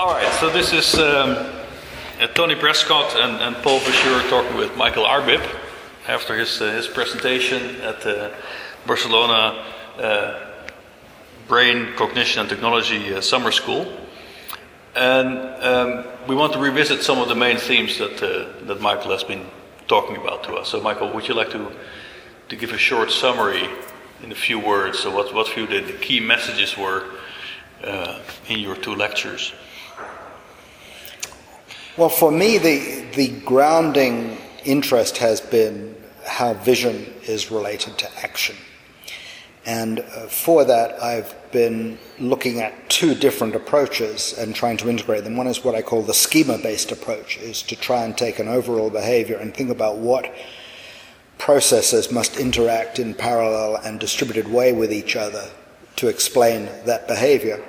All right, so this is um, uh, Tony Prescott and, and Paul Verschure talking with Michael Arbib after his, uh, his presentation at the Barcelona uh, Brain Cognition and Technology uh, Summer School. And um, we want to revisit some of the main themes that, uh, that Michael has been talking about to us. So, Michael, would you like to, to give a short summary in a few words? So, what, what few the, the key messages were uh, in your two lectures? Well, for me, the, the grounding interest has been how vision is related to action. And uh, for that, I've been looking at two different approaches and trying to integrate them. One is what I call the schema based approach, is to try and take an overall behavior and think about what processes must interact in parallel and distributed way with each other to explain that behavior.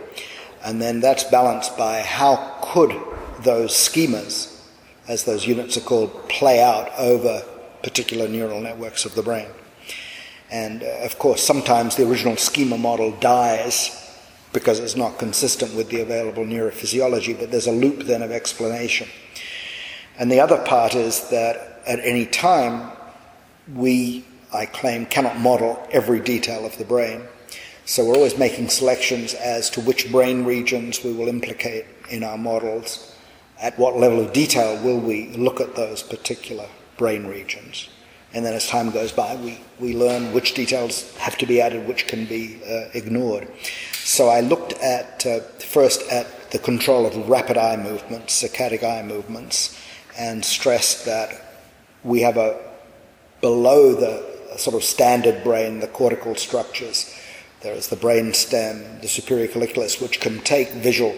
And then that's balanced by how could those schemas, as those units are called, play out over particular neural networks of the brain. And uh, of course, sometimes the original schema model dies because it's not consistent with the available neurophysiology, but there's a loop then of explanation. And the other part is that at any time, we, I claim, cannot model every detail of the brain. So we're always making selections as to which brain regions we will implicate in our models. At what level of detail will we look at those particular brain regions? And then as time goes by, we, we learn which details have to be added, which can be uh, ignored. So I looked at uh, first at the control of rapid eye movements, saccadic eye movements, and stressed that we have a below the sort of standard brain, the cortical structures. There is the brain stem, the superior colliculus, which can take visual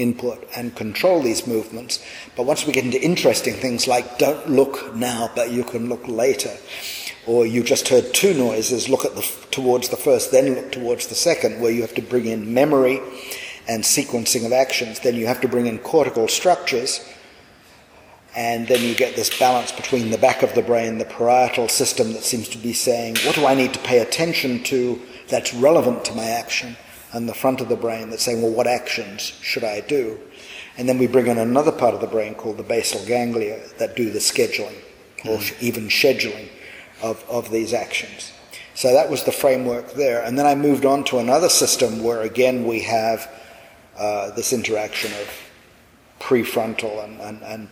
input and control these movements. But once we get into interesting things like don't look now, but you can look later, or you just heard two noises, look at the, towards the first, then look towards the second, where you have to bring in memory and sequencing of actions. Then you have to bring in cortical structures, and then you get this balance between the back of the brain, the parietal system that seems to be saying, what do I need to pay attention to that's relevant to my action? And the front of the brain that's saying, well, what actions should I do? And then we bring in another part of the brain called the basal ganglia that do the scheduling or mm. even scheduling of, of these actions. So that was the framework there. And then I moved on to another system where again we have uh, this interaction of prefrontal and, and, and,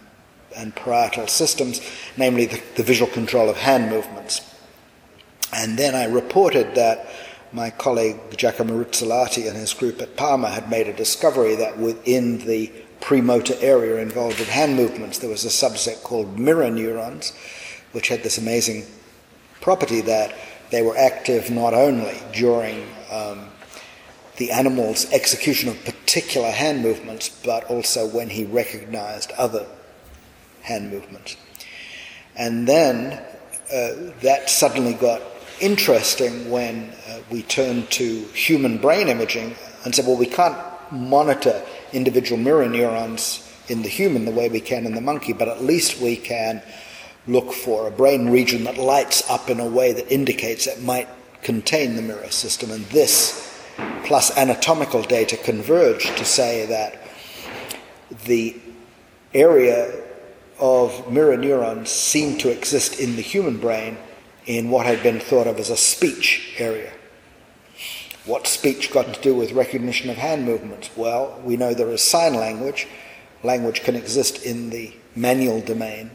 and parietal systems, namely the, the visual control of hand movements. And then I reported that my colleague Giacomo Rizzolatti and his group at Parma had made a discovery that within the premotor area involved in hand movements, there was a subset called mirror neurons, which had this amazing property that they were active not only during um, the animal's execution of particular hand movements, but also when he recognized other hand movements. And then uh, that suddenly got interesting when uh, we turned to human brain imaging and said, well, we can't monitor individual mirror neurons in the human the way we can in the monkey, but at least we can look for a brain region that lights up in a way that indicates it might contain the mirror system. And this, plus anatomical data, converge to say that the area of mirror neurons seem to exist in the human brain in what had been thought of as a speech area. What speech got to do with recognition of hand movements? Well, we know there is sign language. Language can exist in the manual domain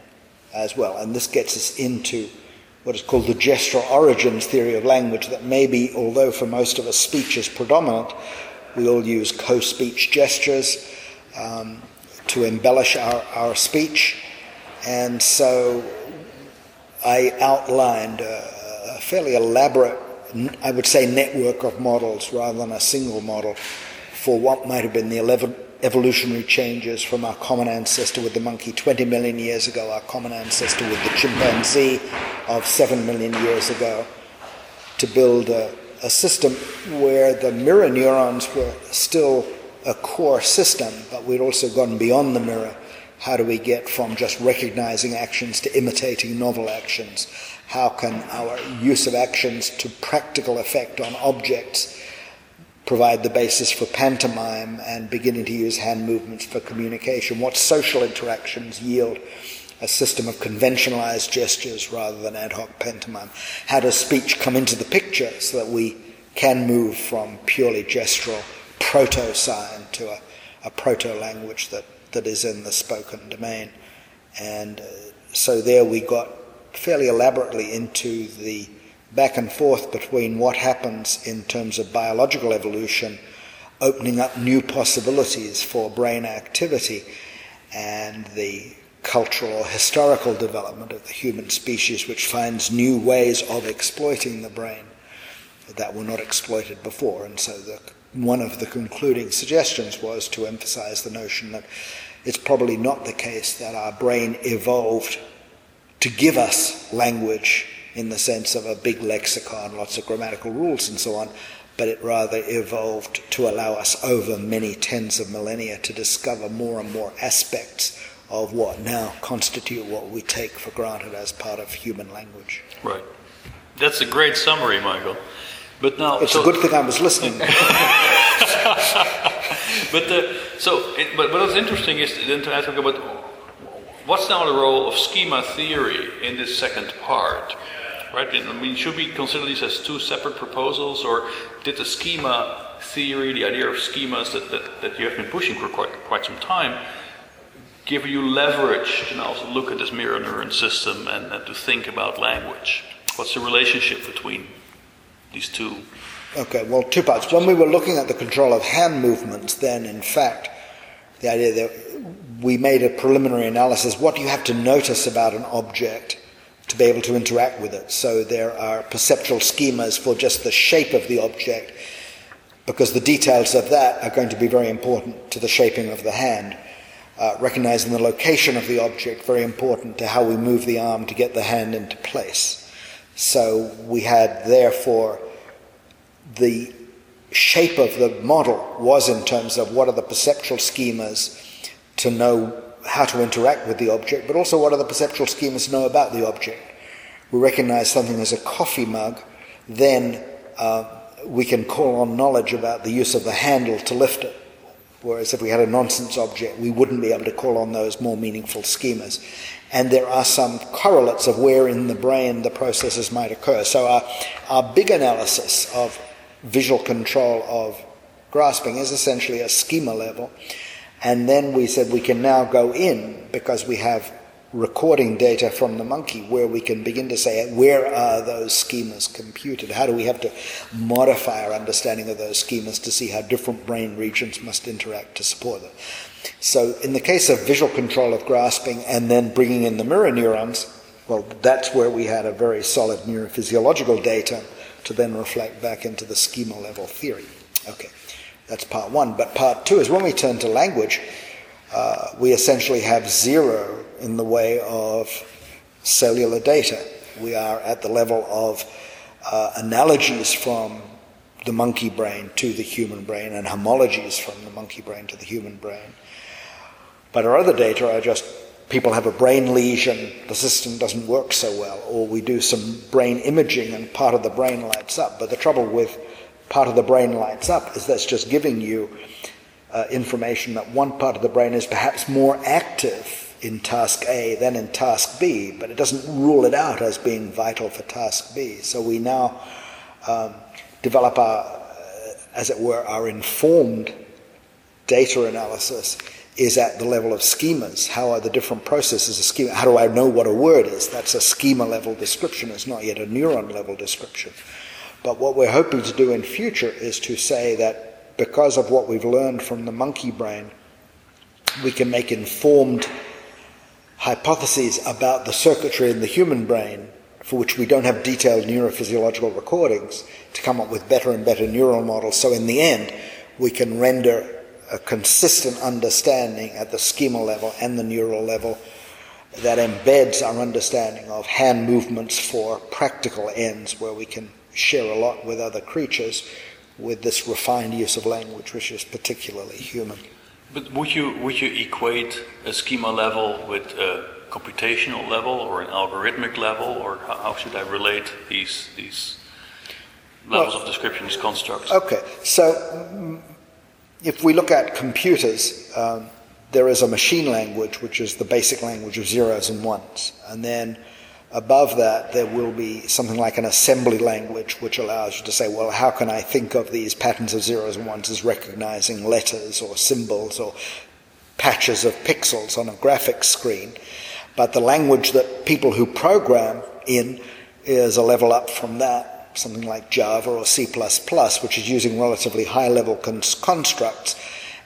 as well. And this gets us into what is called the gestural origins theory of language, that maybe, although for most of us speech is predominant, we all use co speech gestures um, to embellish our, our speech. And so I outlined a, fairly elaborate, I would say, network of models rather than a single model for what might have been the 11 evolutionary changes from our common ancestor with the monkey 20 million years ago, our common ancestor with the chimpanzee of 7 million years ago, to build a, a system where the mirror neurons were still a core system, but we'd also gone beyond the mirror how do we get from just recognizing actions to imitating novel actions? How can our use of actions to practical effect on objects provide the basis for pantomime and beginning to use hand movements for communication? What social interactions yield a system of conventionalized gestures rather than ad hoc pantomime? How does speech come into the picture so that we can move from purely gestural proto sign to a, a proto language that, that is in the spoken domain? And uh, so there we got fairly elaborately into the back and forth between what happens in terms of biological evolution, opening up new possibilities for brain activity, and the cultural or historical development of the human species, which finds new ways of exploiting the brain that were not exploited before. And so the, one of the concluding suggestions was to emphasize the notion that it's probably not the case that our brain evolved to give us language in the sense of a big lexicon, lots of grammatical rules and so on, but it rather evolved to allow us over many tens of millennia to discover more and more aspects of what now constitute what we take for granted as part of human language. Right. That's a great summary, Michael. But now, it's so, a good thing I was listening. but the, so, it, but, but what's interesting is then to ask about what's now the role of schema theory in this second part? Right? I mean, should we consider these as two separate proposals, or did the schema theory, the idea of schemas that, that, that you have been pushing for quite, quite some time, give you leverage to also look at this mirror neuron system and, and to think about language? What's the relationship between these two? Okay, well, two parts. When we were looking at the control of hand movements, then in fact, the idea that we made a preliminary analysis what do you have to notice about an object to be able to interact with it? So there are perceptual schemas for just the shape of the object, because the details of that are going to be very important to the shaping of the hand. Uh, recognizing the location of the object, very important to how we move the arm to get the hand into place. So we had, therefore, the shape of the model was in terms of what are the perceptual schemas to know how to interact with the object, but also what are the perceptual schemas know about the object. We recognize something as a coffee mug, then uh, we can call on knowledge about the use of the handle to lift it. Whereas if we had a nonsense object, we wouldn't be able to call on those more meaningful schemas and there are some correlates of where in the brain the processes might occur. So our, our big analysis of visual control of grasping is essentially a schema level. And then we said we can now go in because we have recording data from the monkey where we can begin to say where are those schemas computed? How do we have to modify our understanding of those schemas to see how different brain regions must interact to support them? So, in the case of visual control of grasping and then bringing in the mirror neurons, well, that's where we had a very solid neurophysiological data to then reflect back into the schema level theory. Okay, that's part one. But part two is when we turn to language, uh, we essentially have zero in the way of cellular data. We are at the level of uh, analogies from the monkey brain to the human brain and homologies from the monkey brain to the human brain. But our other data are just people have a brain lesion, the system doesn't work so well, or we do some brain imaging and part of the brain lights up. But the trouble with part of the brain lights up is that's just giving you uh, information that one part of the brain is perhaps more active in task A than in task B, but it doesn't rule it out as being vital for task B. So we now um, develop our, uh, as it were, our informed data analysis is at the level of schemas. How are the different processes of schema? How do I know what a word is? That's a schema level description. It's not yet a neuron level description. But what we're hoping to do in future is to say that because of what we've learned from the monkey brain, we can make informed hypotheses about the circuitry in the human brain for which we don't have detailed neurophysiological recordings to come up with better and better neural models. So in the end, we can render a consistent understanding at the schema level and the neural level that embeds our understanding of hand movements for practical ends where we can share a lot with other creatures with this refined use of language, which is particularly human. But would you, would you equate a schema level with a computational level or an algorithmic level, or how, should I relate these, these levels well, of description, these constructs. Okay, so if we look at computers, um, there is a machine language, which is the basic language of zeros and ones. And then above that, there will be something like an assembly language, which allows you to say, well, how can I think of these patterns of zeros and ones as recognizing letters or symbols or patches of pixels on a graphics screen? But the language that people who program in is a level up from that, something like Java or C, which is using relatively high level constructs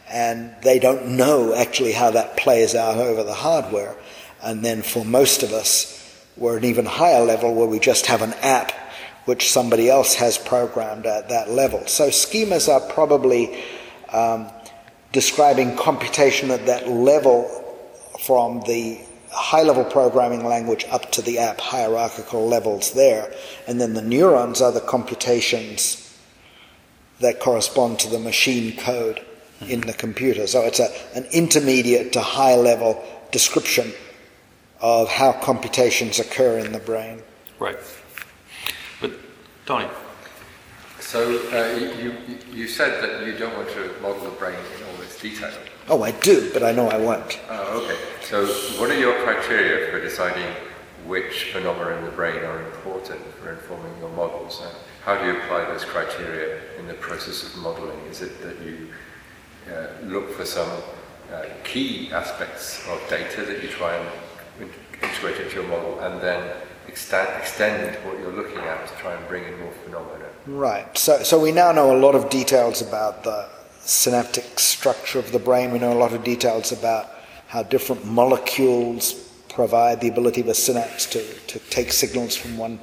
and they don't know actually how that plays out over the hardware. And then for most of us, we're an even higher level where we just have an app which somebody else has programmed at that level. So schemas are probably um, describing computation at that level from the high level programming language up to the app hierarchical levels there. And then the neurons are the computations that correspond to the machine code in the computer. So it's a, an intermediate to high level description of how computations occur in the brain. Right. But, Tony. So uh, you, you said that you don't want to model the brain in all its detail. Oh, I do, but I know I won't. Oh, okay. So what are your criteria for deciding which phenomena in the brain are important for informing your models? And how do you apply those criteria in the process of modeling? Is it that you uh, look for some uh, key aspects of data that you try and integrate into your model and then extend, extend what you're looking at to try and bring in more phenomena. Right. So, so we now know a lot of details about the synaptic structure of the brain. We know a lot of details about how different molecules provide the ability of a synapse to, to take signals from one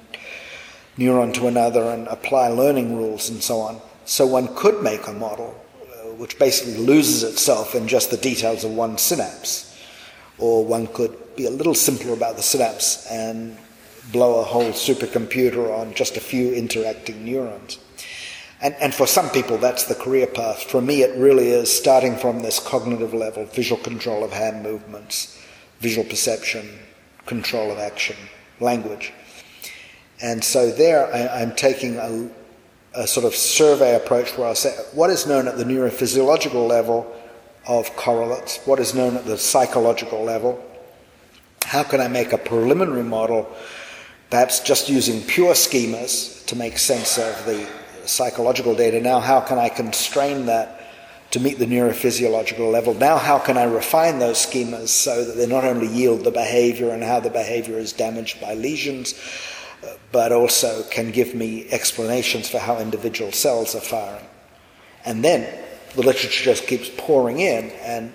neuron to another and apply learning rules and so on. So one could make a model uh, which basically loses itself in just the details of one synapse. Or one could be a little simpler about the synapse and blow a whole supercomputer on just a few interacting neurons. And, and for some people, that's the career path. For me, it really is starting from this cognitive level visual control of hand movements, visual perception, control of action, language. And so there, I, I'm taking a a sort of survey approach where I say what is known at the neurophysiological level of correlates, what is known at the psychological level, how can I make a preliminary model, perhaps just using pure schemas to make sense of the psychological data. Now, how can I constrain that to meet the neurophysiological level? Now, how can I refine those schemas so that they not only yield the behavior and how the behavior is damaged by lesions, but also can give me explanations for how individual cells are firing. And then the literature just keeps pouring in, and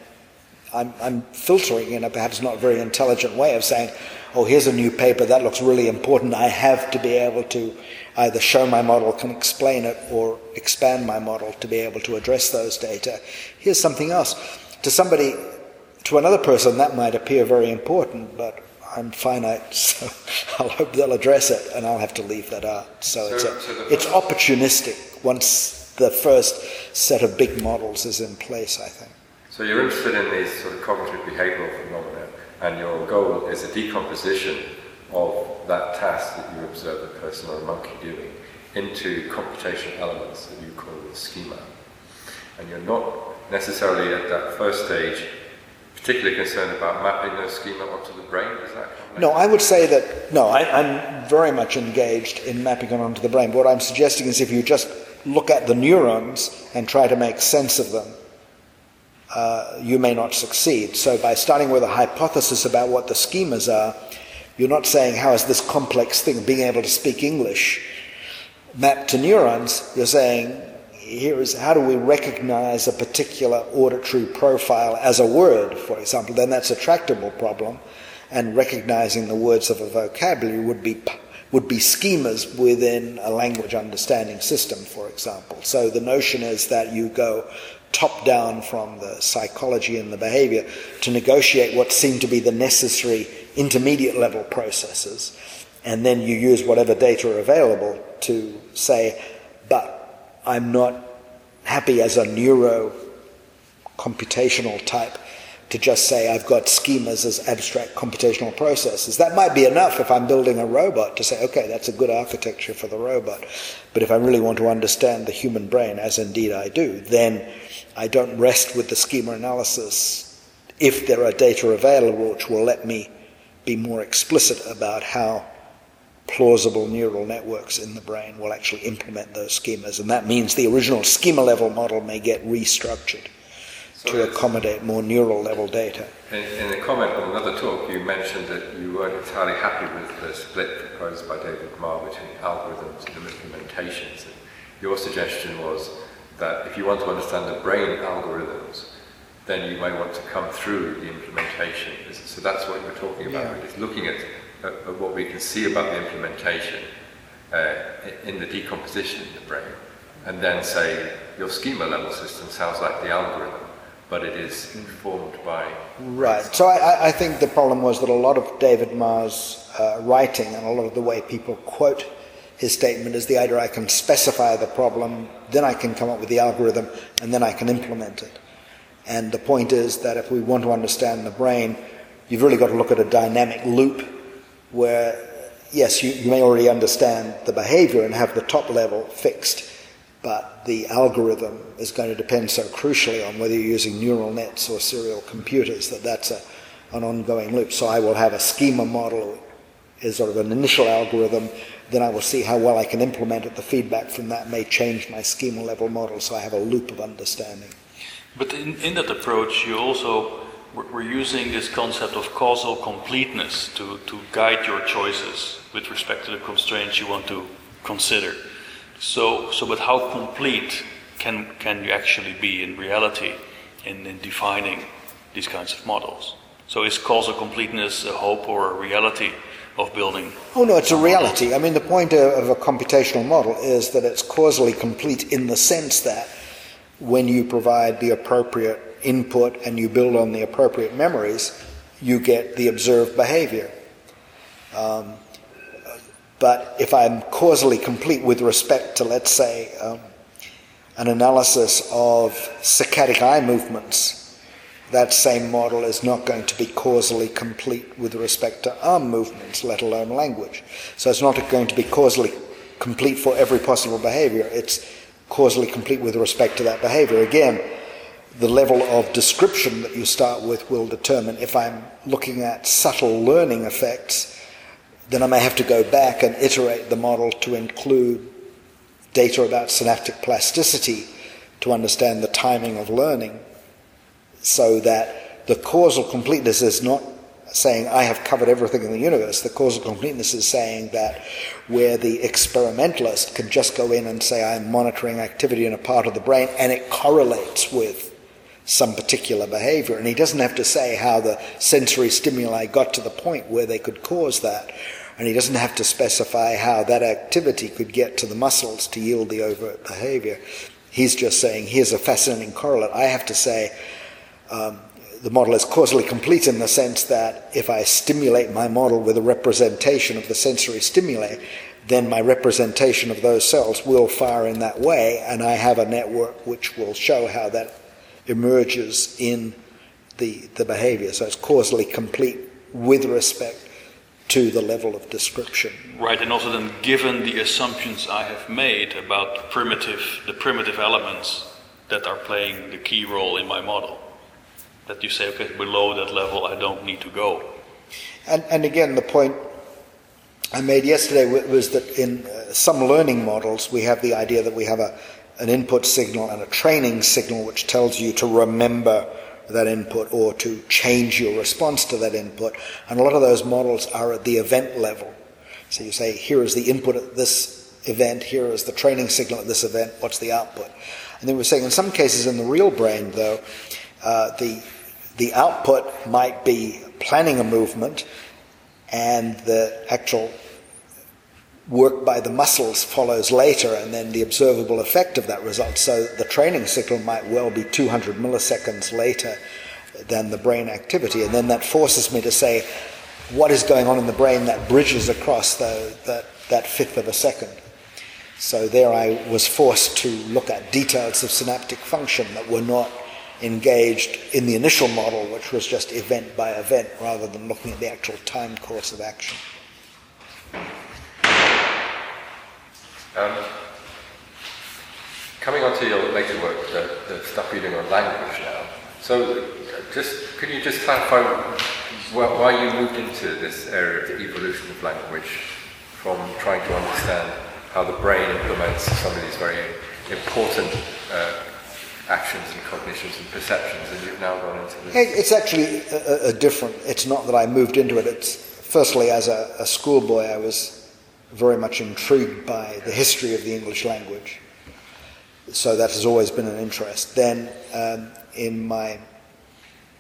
I'm, I'm, filtering in a perhaps not very intelligent way of saying, oh, here's a new paper, that looks really important. I have to be able to either show my model can explain it or expand my model to be able to address those data. Here's something else. To somebody, to another person, that might appear very important, but I'm finite, so I'll hope they'll address it, and I'll have to leave that out. So, so it's, a, so it's opportunistic once the first set of big models is in place, I think. So you're interested in these sort of cognitive behavioral phenomena, and your goal is a decomposition of that task that you observe a person or a monkey doing into computational elements that you call the schema. And you're not necessarily at that first stage particularly concerned about mapping those schema onto the brain? Is that no, I would say that no. I, am very much engaged in mapping it onto the brain. What I'm suggesting is if you just look at the neurons and try to make sense of them, uh, you may not succeed. So by starting with a hypothesis about what the schemas are, you're not saying how is this complex thing, being able to speak English, mapped to neurons. You're saying here is how do we recognize a particular auditory profile as a word, for example, then that's a tractable problem. And recognizing the words of a vocabulary would be, would be schemas within a language understanding system, for example. So the notion is that you go top down from the psychology and the behavior to negotiate what seem to be the necessary intermediate level processes. And then you use whatever data are available to say, but I'm not happy as a neuro computational type to just say I've got schemas as abstract computational processes. That might be enough if I'm building a robot to say, okay, that's a good architecture for the robot. But if I really want to understand the human brain, as indeed I do, then I don't rest with the schema analysis if there are data available which will let me be more explicit about how plausible neural networks in the brain will actually implement those schemas. And that means the original schema level model may get restructured so to accommodate more neural level data. In, in, a comment on another talk, you mentioned that you weren't entirely happy with the split proposed by David Marr between algorithms and implementations. And your suggestion was that if you want to understand the brain algorithms, then you may want to come through the implementation. So that's what you're talking about. Yeah. It's looking at, at, at, what we can see about the implementation uh, in the decomposition in the brain, and then say your schema level system sounds like the algorithm but it is informed by. Right. So I, I, think the problem was that a lot of David Marr's uh, writing and a lot of the way people quote his statement is the idea I can specify the problem, then I can come up with the algorithm, and then I can implement it. And the point is that if we want to understand the brain, you've really got to look at a dynamic loop where, yes, you, you may already understand the behavior and have the top level fixed but the algorithm is going to depend so crucially on whether you're using neural nets or serial computers that that's a, an ongoing loop. So I will have a schema model as sort of an initial algorithm, then I will see how well I can implement it. The feedback from that may change my schema level model, so I have a loop of understanding. But in, in that approach, you also we're using this concept of causal completeness to, to guide your choices with respect to the constraints you want to consider. So, so but how complete can, can you actually be in reality in, in defining these kinds of models? So is causal completeness a hope or a reality of building? Oh no, it's a reality. I mean, the point of a computational model is that it's causally complete in the sense that when you provide the appropriate input and you build on the appropriate memories, you get the observed behavior. Um, but if I'm causally complete with respect to, let's say, um, an analysis of saccadic eye movements, that same model is not going to be causally complete with respect to arm movements, let alone language. So it's not going to be causally complete for every possible behavior. It's causally complete with respect to that behavior. Again, the level of description that you start with will determine if I'm looking at subtle learning effects then I may have to go back and iterate the model to include data about synaptic plasticity to understand the timing of learning so that the causal completeness is not saying I have covered everything in the universe. The causal completeness is saying that where the experimentalist can just go in and say I'm monitoring activity in a part of the brain and it correlates with some particular behavior. And he doesn't have to say how the sensory stimuli got to the point where they could cause that and he doesn't have to specify how that activity could get to the muscles to yield the overt behavior. He's just saying, here's a fascinating correlate. I have to say, um, the model is causally complete in the sense that if I stimulate my model with a representation of the sensory stimuli, then my representation of those cells will fire in that way, and I have a network which will show how that emerges in the, the behavior. So it's causally complete with respect to the level of description. Right, and also then given the assumptions I have made about the primitive, the primitive elements that are playing the key role in my model, that you say, okay, below that level I don't need to go. And, and again, the point I made yesterday was that in uh, some learning models we have the idea that we have a, an input signal and a training signal which tells you to remember that input or to change your response to that input. And a lot of those models are at the event level. So you say, here is the input at this event, here is the training signal at this event, what's the output? And then we're saying in some cases in the real brain, though, uh, the, the output might be planning a movement and the actual work by the muscles follows later, and then the observable effect of that result. So the training signal might well be 200 milliseconds later than the brain activity, and then that forces me to say, what is going on in the brain that bridges across the, the, that fifth of a second? So there I was forced to look at details of synaptic function that were not engaged in the initial model, which was just event by event rather than looking at the actual time course of action. Um, coming on to your later work, the, the stuff you're doing on language now. So, just could you just clarify why you moved into this area of the evolution of language from trying to understand how the brain implements some of these very important uh, actions and cognitions and perceptions, and you've now gone into this. It's actually a, a different. It's not that I moved into it. It's firstly, as a, a schoolboy, I was very much intrigued by the history of the English language. So that has always been an interest. Then, um, in my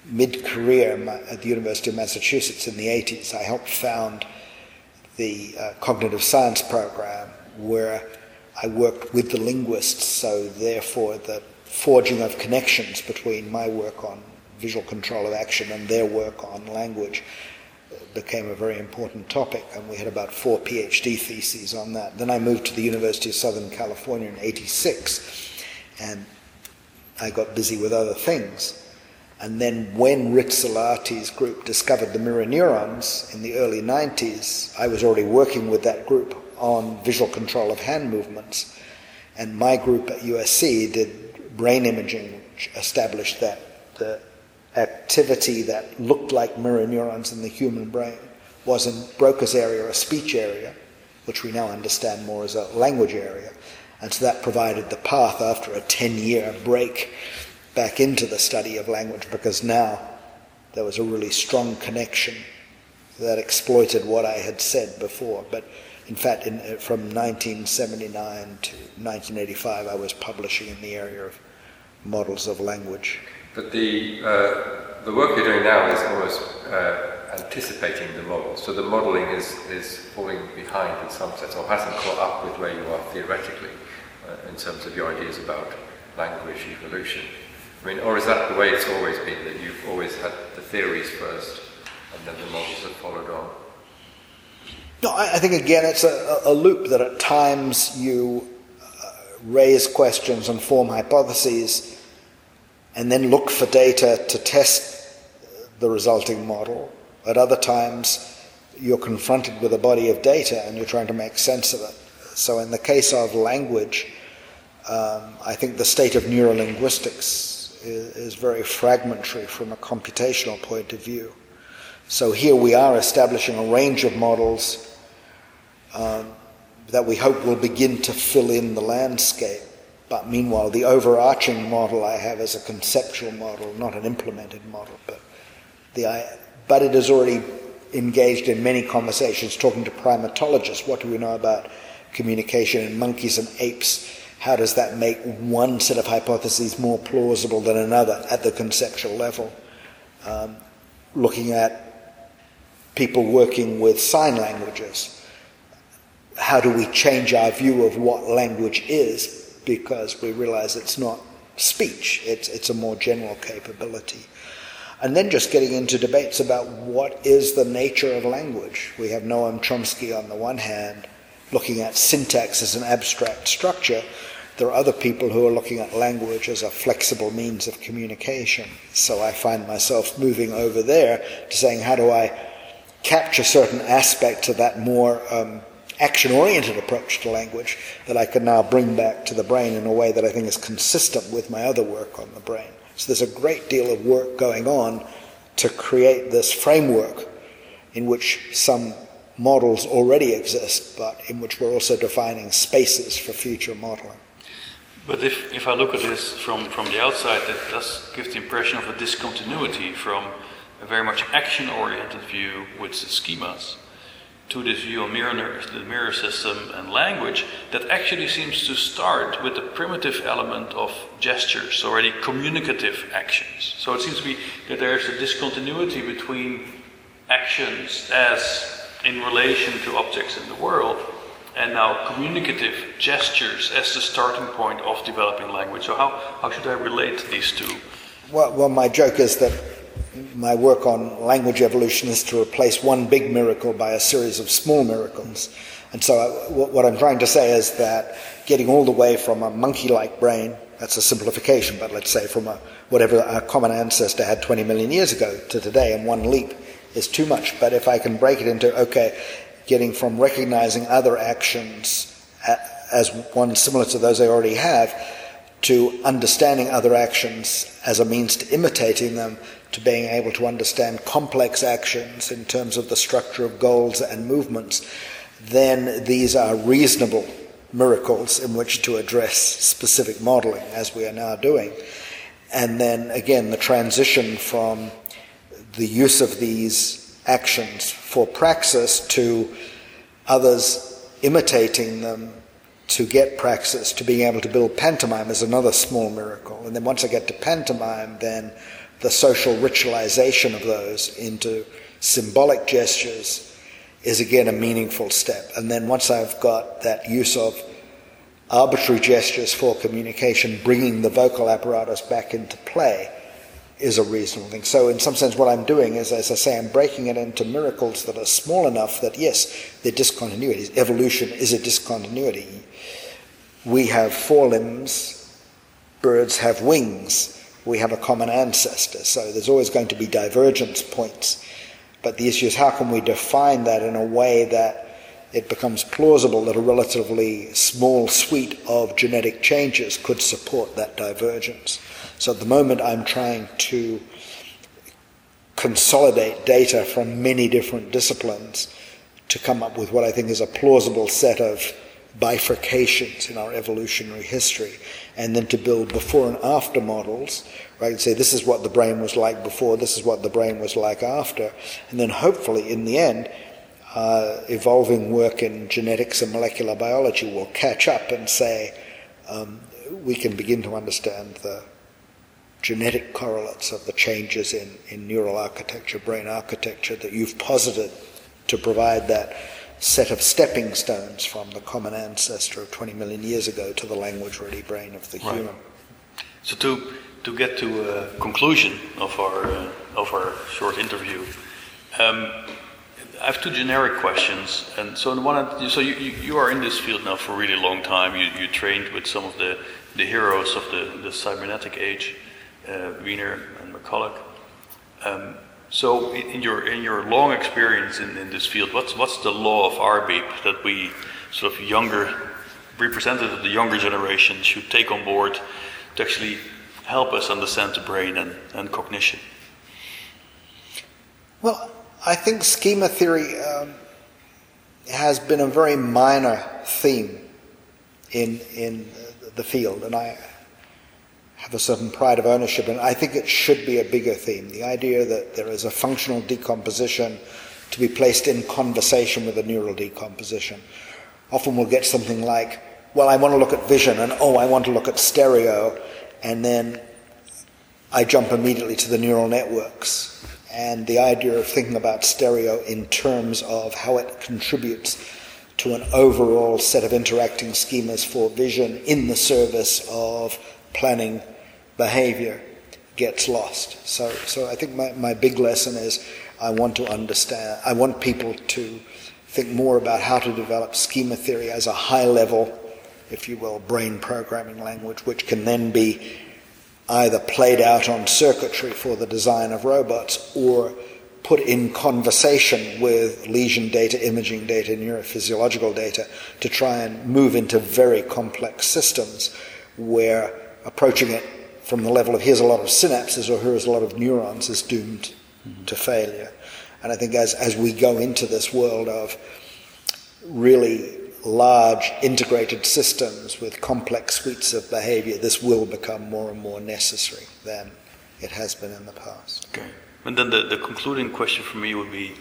mid career at the University of Massachusetts in the 80s, I helped found the uh, cognitive science program where I worked with the linguists, so therefore the forging of connections between my work on visual control of action and their work on language became a very important topic, and we had about four PhD theses on that. Then I moved to the University of Southern California in 86, and I got busy with other things. And then when Rizzolatti's group discovered the mirror neurons in the early 90s, I was already working with that group on visual control of hand movements. And my group at USC did brain imaging, which established that the activity that looked like mirror neurons in the human brain was in Broca's area a speech area, which we now understand more as a language area. And so that provided the path after a 10 year break back into the study of language because now there was a really strong connection that exploited what I had said before. But in fact, in, uh, from 1979 to 1985, I was publishing in the area of models of language. But the, uh, the work you're doing now is almost uh, anticipating the model. So the modeling is, is falling behind in some sense, or hasn't caught up with where you are theoretically uh, in terms of your ideas about language evolution. I mean, or is that the way it's always been, that you've always had the theories first and then the models have followed on? No, I think again it's a, a loop that at times you uh, raise questions and form hypotheses and then look for data to test the resulting model. At other times, you're confronted with a body of data and you're trying to make sense of it. So, in the case of language, um, I think the state of neurolinguistics is, is very fragmentary from a computational point of view. So, here we are establishing a range of models um, that we hope will begin to fill in the landscape. But meanwhile, the overarching model I have is a conceptual model, not an implemented model. But, the, but it is already engaged in many conversations talking to primatologists. What do we know about communication in monkeys and apes? How does that make one set of hypotheses more plausible than another at the conceptual level? Um, looking at people working with sign languages. How do we change our view of what language is because we realize it's not speech, it's, it's a more general capability. And then just getting into debates about what is the nature of language. We have Noam Chomsky on the one hand looking at syntax as an abstract structure. There are other people who are looking at language as a flexible means of communication. So I find myself moving over there to saying, how do I capture certain aspects of that more um, action oriented approach to language that I can now bring back to the brain in a way that I think is consistent with my other work on the brain. So there's a great deal of work going on to create this framework in which some models already exist, but in which we're also defining spaces for future modeling. But if, if I look at this from, from the outside, it does give the impression of a discontinuity from a very much action oriented view with schemas to this view on mirror, the mirror system and language that actually seems to start with the primitive element of gestures, already communicative actions. So it seems to be that there is a discontinuity between actions as in relation to objects in the world and now communicative gestures as the starting point of developing language. So how, how should I relate these two? Well, well, my joke is that my work on language evolution is to replace one big miracle by a series of small miracles. And so, uh, I, what I'm trying to say is that getting all the way from a monkey like brain, that's a simplification, but let's say from a, whatever our common ancestor had 20 million years ago to today in one leap is too much. But if I can break it into, okay, getting from recognizing other actions as one similar to those I already have, to understanding other actions as a means to imitating them, to being able to understand complex actions in terms of the structure of goals and movements, then these are reasonable miracles in which to address specific modeling, as we are now doing. And then again, the transition from the use of these actions for praxis to others imitating them to get praxis, to being able to build pantomime is another small miracle. And then once I get to pantomime, then the social ritualization of those into symbolic gestures is again a meaningful step. And then once I've got that use of arbitrary gestures for communication, bringing the vocal apparatus back into play is a reasonable thing. So, in some sense, what I'm doing is, as I say, I'm breaking it into miracles that are small enough that, yes, they're discontinuities. Evolution is a discontinuity. We have four limbs, birds have wings. We have a common ancestor, so there's always going to be divergence points. But the issue is how can we define that in a way that it becomes plausible that a relatively small suite of genetic changes could support that divergence. So at the moment, I'm trying to consolidate data from many different disciplines to come up with what I think is a plausible set of bifurcations in our evolutionary history, and then to build before and after models, right? And say this is what the brain was like before, this is what the brain was like after, and then hopefully in the end, uh, evolving work in genetics and molecular biology will catch up and say um, we can begin to understand the genetic correlates of the changes in, in neural architecture, brain architecture that you've posited to provide that set of stepping stones from the common ancestor of 20 million years ago to the language ready brain of the right. human. So, to, to get to a conclusion of our, uh, of our short interview, um, I have two generic questions. And so, one, so you, you, you, are in this field now for a really long time. You, you trained with some of the, the heroes of the, the cybernetic age, uh, Wiener and McCulloch. Um, so, in your in your long experience in, in this field, what's what's the law of Arbib that we sort of younger representative of the younger generation should take on board to actually help us understand the brain and, and cognition? Well, I think schema theory um, has been a very minor theme in in the field, and I have a certain pride of ownership, and I think it should be a bigger theme. The idea that there is a functional decomposition to be placed in conversation with a neural decomposition. Often we'll get something like, well, I want to look at vision, and oh, I want to look at stereo, and then I jump immediately to the neural networks. And the idea of thinking about stereo in terms of how it contributes to an overall set of interacting schemas for vision in the service of planning behavior gets lost. So, so I think my, my big lesson is I want to understand, I want people to think more about how to develop schema theory as a high level, if you will, brain programming language, which can then be either played out on circuitry for the design of robots or put in conversation with lesion data, imaging data, neurophysiological data to try and move into very complex systems where approaching it from the level of here's a lot of synapses or here's a lot of neurons is doomed mm-hmm. to failure. And I think as, as we go into this world of really large integrated systems with complex suites of behavior, this will become more and more necessary than it has been in the past. Okay. And then the, the concluding question for me would be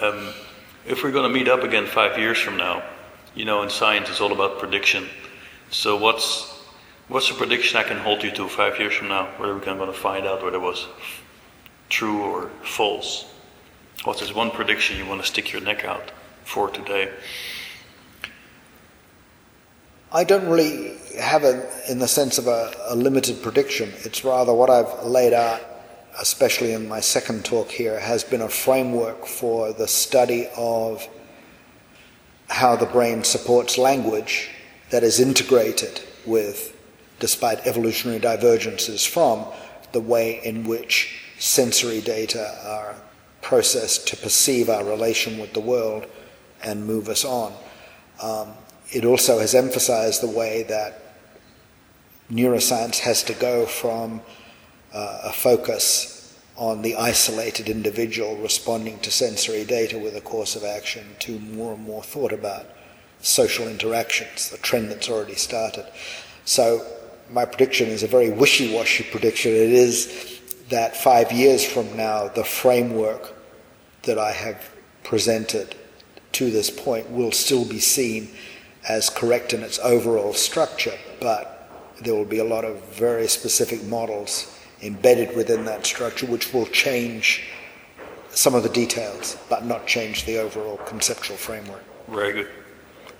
um, if we're going to meet up again five years from now, you know, in science it's all about prediction. So what's What's the prediction I can hold you to five years from now, whether we're going to find out whether it was true or false? What's this one prediction you want to stick your neck out for today? I don't really have a, in the sense of a, a limited prediction. It's rather what I've laid out, especially in my second talk here, has been a framework for the study of how the brain supports language that is integrated with, despite evolutionary divergences from, the way in which sensory data are processed to perceive our relation with the world and move us on. Um, it also has emphasized the way that neuroscience has to go from uh, a focus on the isolated individual responding to sensory data with a course of action to more and more thought about social interactions, the trend that's already started. So, my prediction is a very wishy washy prediction. It is that five years from now, the framework that I have presented to this point will still be seen as correct in its overall structure, but there will be a lot of very specific models embedded within that structure which will change some of the details, but not change the overall conceptual framework. Very good.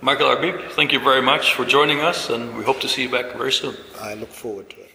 Michael Arbib, thank you very much for joining us, and we hope to see you back very soon. I look forward to it.